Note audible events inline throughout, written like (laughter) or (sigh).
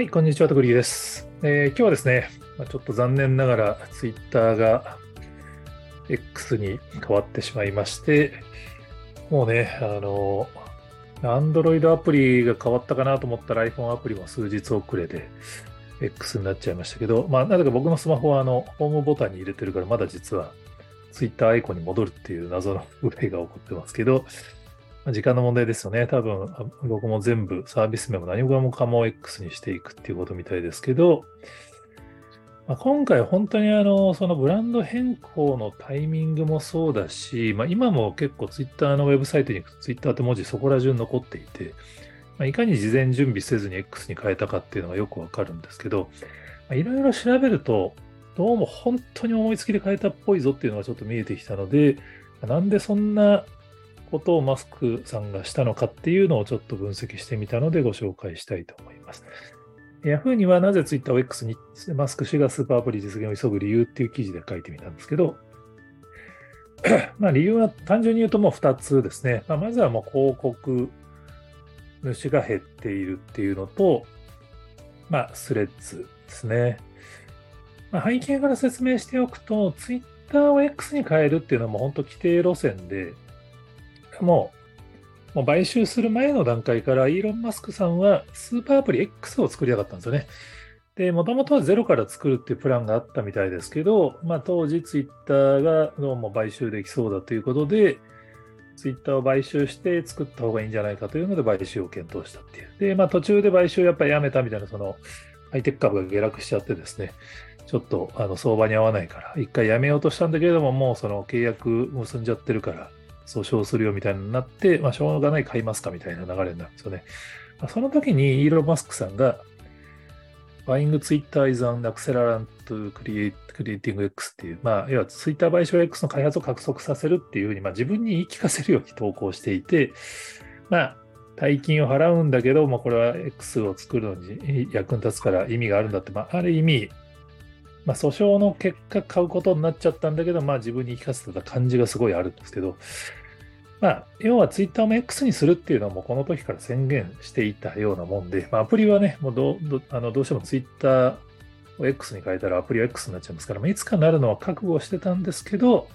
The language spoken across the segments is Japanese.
はい、こんにちは、とくりです、えー、今日はですね、ま、ちょっと残念ながらツイッターが X に変わってしまいまして、もうね、あの、Android アプリが変わったかなと思ったら iPhone アプリも数日遅れで X になっちゃいましたけど、まあ、なぜか僕のスマホはあの、ホームボタンに入れてるから、まだ実は Twitter アイコンに戻るっていう謎の不具合が起こってますけど、時間の問題ですよね。多分、僕も全部サービス名も何もかも X にしていくっていうことみたいですけど、まあ、今回本当にあの、そのブランド変更のタイミングもそうだし、まあ、今も結構 Twitter のウェブサイトに行くと Twitter って文字そこら中残っていて、まあ、いかに事前準備せずに X に変えたかっていうのがよくわかるんですけど、いろいろ調べると、どうも本当に思いつきで変えたっぽいぞっていうのがちょっと見えてきたので、なんでそんなことをマスクさんがしたのかっていうのをちょっと分析してみたのでご紹介したいと思います。Yahoo にはなぜ Twitter を X にマスク氏がスーパーアプリ実現を急ぐ理由っていう記事で書いてみたんですけど、まあ理由は単純に言うともう2つですね。まあ、まずはもう広告主が減っているっていうのと、まあスレッズですね。まあ、背景から説明しておくと、Twitter を X に変えるっていうのはもう本当規定路線で、も、もう買収する前の段階からイーロン・マスクさんはスーパーアプリ X を作りたかったんですよね。で、もともとはゼロから作るっていうプランがあったみたいですけど、まあ当時ツイッターがどうも買収できそうだということで、ツイッターを買収して作った方がいいんじゃないかというので買収を検討したっていう。で、まあ途中で買収やっぱりやめたみたいな、そのハイテク株が下落しちゃってですね、ちょっとあの相場に合わないから、一回やめようとしたんだけれども、もうその契約結んじゃってるから、訴訟するよみたいになって、まあ、しょうがない買いますかみたいな流れになるんですよね。まあ、その時にイーロン・マスクさんが、Buying Twitter is an accelerant to creating X っていう、まあ、要は Twitter 買収 X の開発を加速させるっていうふうに、まあ、自分に言い聞かせるように投稿していて、まあ、大金を払うんだけど、まあ、これは X を作るのに役に立つから意味があるんだって、まあ、ある意味、まあ、訴訟の結果買うことになっちゃったんだけど、まあ自分に言い聞かせてた感じがすごいあるんですけど、まあ、要はツイッターも X にするっていうのもこの時から宣言していたようなもんで、まあ、アプリはね、もうどどあのどうしてもツイッターを X に変えたらアプリは X になっちゃいますから、まあ、いつかなるのは覚悟してたんですけど、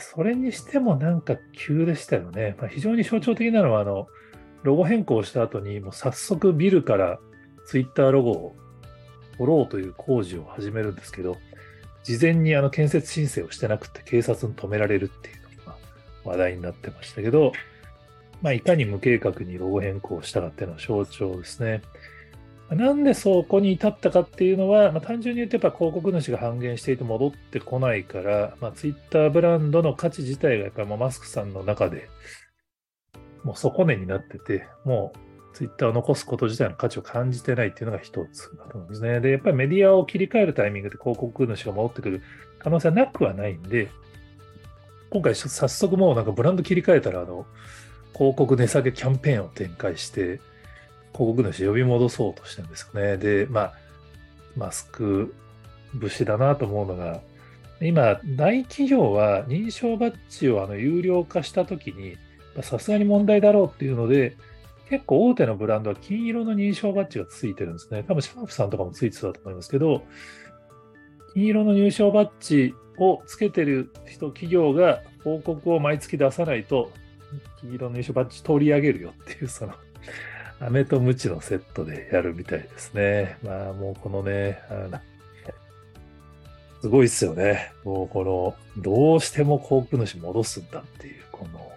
それにしてもなんか急でしたよね。まあ、非常に象徴的なのは、あの、ロゴ変更した後に、もう早速ビルからツイッターロゴを取ろうという工事を始めるんですけど、事前にあの建設申請をしてなくて警察に止められるっていう話題になってましたけど、まあ、いかに無計画にロゴ変更したかっていうのは象徴ですね。なんでそこに至ったかっていうのは、まあ、単純に言ってやっぱ広告主が半減していて戻ってこないから、まあ、ツイッターブランドの価値自体がやっぱりマスクさんの中でもう底根になってて、もうツイッターを残すこと自体の価値を感じてないっていうのが一つだと思うんですね。で、やっぱりメディアを切り替えるタイミングで広告主が戻ってくる可能性はなくはないんで、今回早速もうなんかブランド切り替えたら、あの、広告値下げキャンペーンを展開して、広告主呼び戻そうとしてるんですよね。で、まあ、マスク節だなと思うのが、今、大企業は認証バッジをあの有料化したときに、さすがに問題だろうっていうので、結構大手のブランドは金色の認証バッジがついてるんですね。多分シャープさんとかもついてたと思いますけど、金色の入賞バッジをつけてる人、企業が広告を毎月出さないと、黄色の優勝バッジ取り上げるよっていう、その、(laughs) 飴とムチのセットでやるみたいですね。まあもうこのね、あのすごいっすよね。もうこの、どうしても広告主戻すんだっていう、この、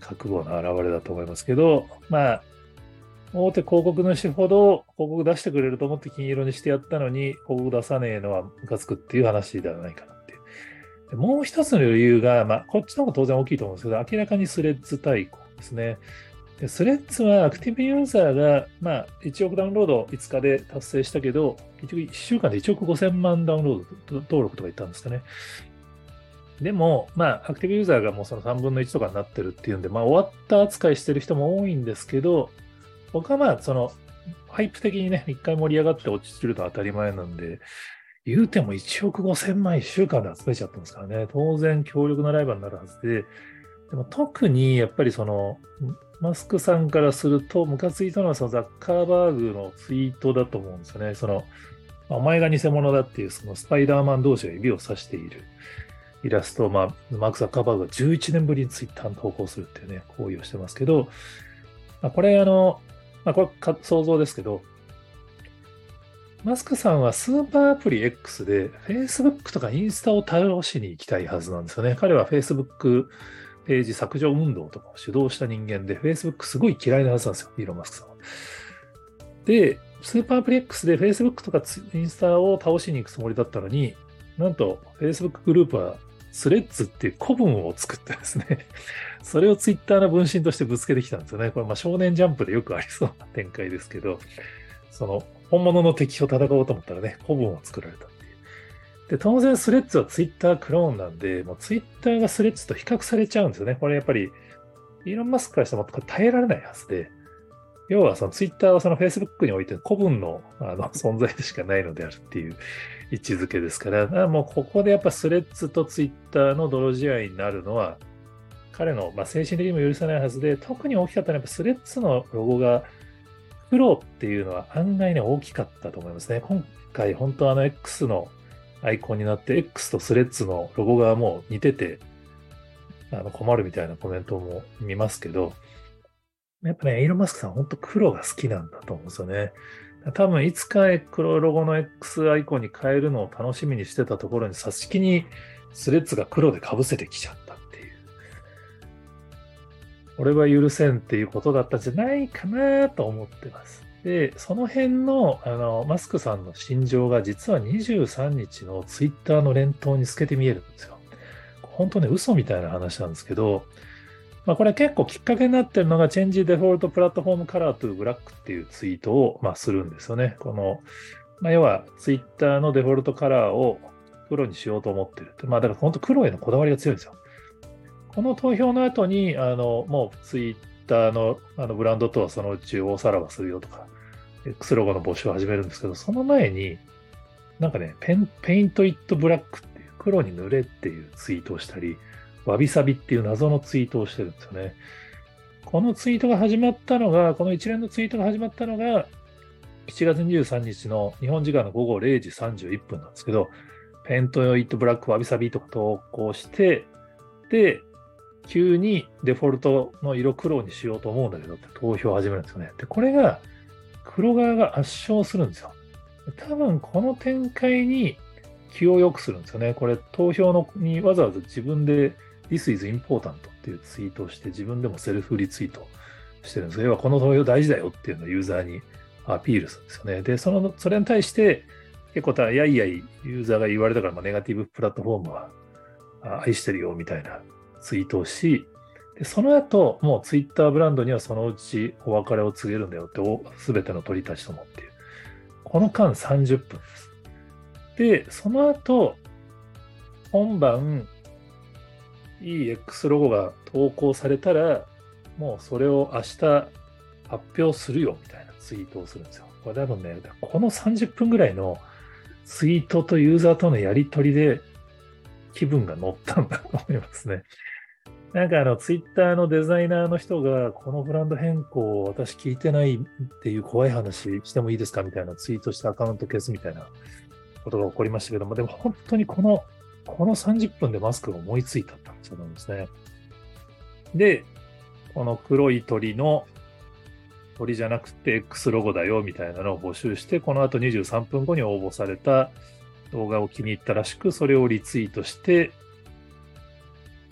覚悟の表れだと思いますけど、まあ、大手広告主ほど広告出してくれると思って金色にしてやったのに、広告出さねえのはムカつくっていう話ではないかなっていう。もう一つの理由が、まあ、こっちの方が当然大きいと思うんですけど、明らかにスレッズ対抗ですね。でスレッズはアクティブユーザーが、まあ、1億ダウンロード5日で達成したけど、結局1週間で1億5000万ダウンロード登録とか言ったんですかね。でも、まあ、アクティブユーザーがもうその3分の1とかになってるっていうんで、まあ、終わった扱いしてる人も多いんですけど、僕はまあ、その、ハイプ的にね、一回盛り上がって落ちてると当たり前なんで、言うても1億5千万1週間で集めちゃってますからね、当然強力なライバルになるはずで、でも特にやっぱりその、マスクさんからすると、ムカついたのはそのザッカーバーグのツイートだと思うんですよね。その、お前が偽物だっていう、そのスパイダーマン同士が指を指している。イラストを、まあ、マーク・ザッカーバーグが11年ぶりにツイッターに投稿するっていうね、行為をしてますけど、まあ、これ、あの、まあ、これ想像ですけど、マスクさんはスーパーアプリ X で Facebook とかインスタを倒しに行きたいはずなんですよね。彼は Facebook ページ削除運動とかを主導した人間で Facebook すごい嫌いなはずなんですよ、イーロン・マスクさんは。で、スーパーアプリ X で Facebook とかインスタを倒しに行くつもりだったのに、なんと Facebook グループはスレッズっていう古文を作ってですね、(laughs) それを Twitter の分身としてぶつけてきたんですよね。これまあ少年ジャンプでよくありそうな展開ですけど、その本物の敵と戦おうと思ったらね、古文を作られたっていう。で、当然スレッズは Twitter クローンなんで、もう Twitter がスレッズと比較されちゃうんですよね。これやっぱり、イーロン・マスクからしても耐えられないはずで、要はその Twitter はその Facebook において古文のあの (laughs) 存在でしかないのであるっていう位置づけですから、からもうここでやっぱスレッズと Twitter の泥仕合になるのは、彼の、まあ、精神的にも許さないはずで、特に大きかったのはやっぱスレッズのロゴが黒っていうのは案外ね、大きかったと思いますね。今回、本当あの X のアイコンになって、X とスレッズのロゴがもう似てて、あの困るみたいなコメントも見ますけど、やっぱね、イーロン・マスクさん、本当黒が好きなんだと思うんですよね。多分、いつか黒ロゴの X アイコンに変えるのを楽しみにしてたところに、さしきにスレッズが黒で被せてきちゃったっていう。俺は許せんっていうことだったんじゃないかなと思ってます。で、その辺のあのマスクさんの心情が実は23日のツイッターの連投に透けて見えるんですよ。本当ね、嘘みたいな話なんですけど、まあ、これ結構きっかけになってるのが、チェンジデフォルトプラットフォームカラートゥブラックっていうツイートを、まあ、するんですよね。この、まあ、要はツイッターのデフォルトカラーを黒にしようと思ってるって。まあだから本当黒へのこだわりが強いんですよ。この投票の後に、あの、もうツイッターのあのブランドとはそのうち大さらばするよとか、X ロゴの募集を始めるんですけど、その前に、なんかね、ペン、ペイントイットブラックっていう、黒に塗れっていうツイートをしたり、わびさびっていう謎のツイートをしてるんですよね。このツイートが始まったのが、この一連のツイートが始まったのが、7月23日の日本時間の午後0時31分なんですけど、ペントヨイットブラックわびさびとか投稿して、で、急にデフォルトの色黒にしようと思うんだけどって投票を始めるんですよね。で、これが黒側が圧勝するんですよ。多分この展開に気を良くするんですよね。これ投票のにわざわざ自分で This is important っていうツイートをして自分でもセルフリツイートしてるんです要はこの投票大事だよっていうのをユーザーにアピールするんですよね。で、その、それに対して結構たやいやいユーザーが言われたから、まあ、ネガティブプラットフォームは愛してるよみたいなツイートをし、でその後、もうツイッターブランドにはそのうちお別れを告げるんだよって、すべての鳥たちともっていう。この間30分です。で、その後、本番、いい X ロゴが投稿されたら、もうそれを明日発表するよみたいなツイートをするんですよ。これ多分ね、この30分ぐらいのツイートとユーザーとのやりとりで気分が乗ったんだと思いますね。なんかあの、ツイッターのデザイナーの人が、このブランド変更を私聞いてないっていう怖い話してもいいですかみたいなツイートしてアカウント消すみたいなことが起こりましたけども、でも本当にこの、この30分でマスクが思いついたって話なんですね。で、この黒い鳥の鳥じゃなくて X ロゴだよみたいなのを募集して、この後23分後に応募された動画を気に入ったらしく、それをリツイートして、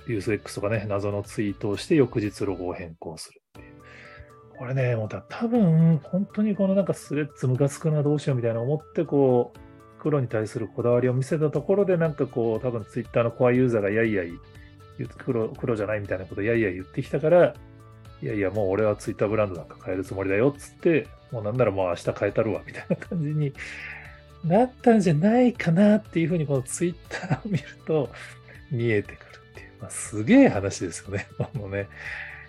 ユース X とかね、謎のツイートをして翌日ロゴを変更するっていう。これね、もう多分、本当にこのなんかスレッズムカつくなどうしようみたいな思って、こう、黒に対するこだわりを見せたところで、なんかこう、多分ツイッターのコアユーザーがやいやい黒、黒じゃないみたいなことやいやい言ってきたから、いやいや、もう俺はツイッターブランドなんか変えるつもりだよっつって、もうなんならもう明日変えたるわみたいな感じになったんじゃないかなっていうふうにこのツイッターを見ると見えてくるっていう。まあ、すげえ話ですよね。(laughs) もうね、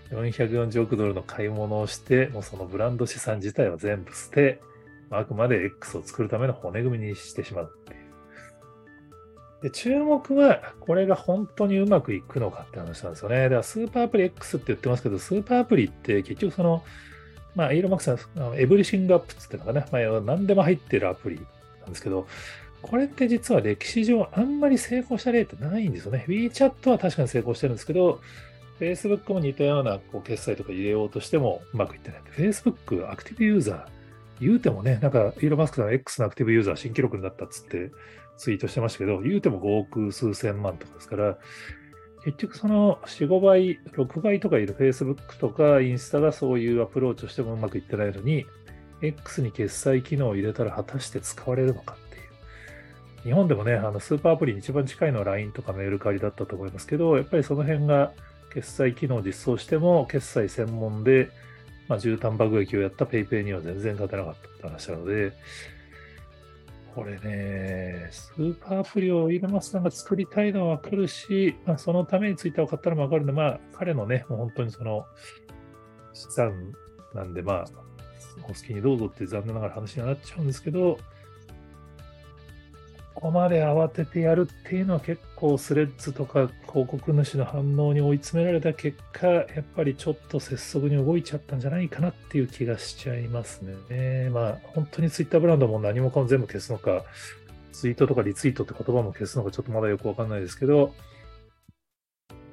440億ドルの買い物をして、もうそのブランド資産自体は全部捨て、あくまで X を作るための骨組みにしてしまうっていう。で注目は、これが本当にうまくいくのかって話なんですよね。だからスーパーアプリ X って言ってますけど、スーパーアプリって結局その、まあ、イーロン・マックさん、エブリシングアップって言ってるのかな、まあ、何でも入ってるアプリなんですけど、これって実は歴史上あんまり成功した例ってないんですよね。WeChat は確かに成功してるんですけど、Facebook も似たようなこう決済とか入れようとしてもうまくいってない。Facebook アクティブユーザー、言うてもね、なんかイーロン・マスクさん X のアクティブユーザー新記録になったっつってツイートしてましたけど、言うても5億数千万とかですから、結局その4、5倍、6倍とかいる Facebook とかインスタがそういうアプローチをしてもうまくいってないのに、X に決済機能を入れたら果たして使われるのかっていう。日本でもね、あのスーパーアプリに一番近いのは LINE とかメルカリだったと思いますけど、やっぱりその辺が決済機能を実装しても、決済専門で、まあ、絨毯爆撃をやったペイペイには全然勝てなかったって話なので、これね、スーパーアプリをイーロン・マスクさんが作りたいのは来るし、まあ、そのためにツイッターを買ったのもわかるんで、まあ、彼のね、もう本当にその資産なんで、まあ、お好きにどうぞって残念ながら話にはなっちゃうんですけど、ここまで慌ててやるっていうのは結構スレッズとか広告主の反応に追い詰められた結果、やっぱりちょっと拙速に動いちゃったんじゃないかなっていう気がしちゃいますね。まあ本当にツイッターブランドも何もかも全部消すのか、ツイートとかリツイートって言葉も消すのかちょっとまだよくわかんないですけど、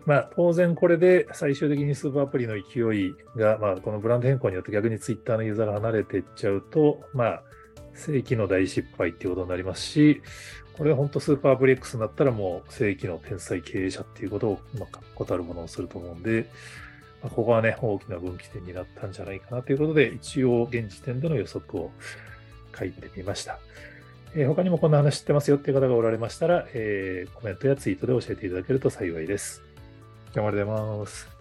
まあ当然これで最終的にスーパーアプリの勢いが、まあこのブランド変更によって逆にツイッターのユーザーが離れていっちゃうと、まあ正規の大失敗っていうことになりますし、これは本当スーパーブレックスになったらもう正規の天才経営者っていうことを、まあ、確固るものをすると思うんで、まあ、ここはね、大きな分岐点になったんじゃないかなということで、一応現時点での予測を書いてみました。えー、他にもこんな話知ってますよっていう方がおられましたら、えー、コメントやツイートで教えていただけると幸いです。今日もありがとうございます。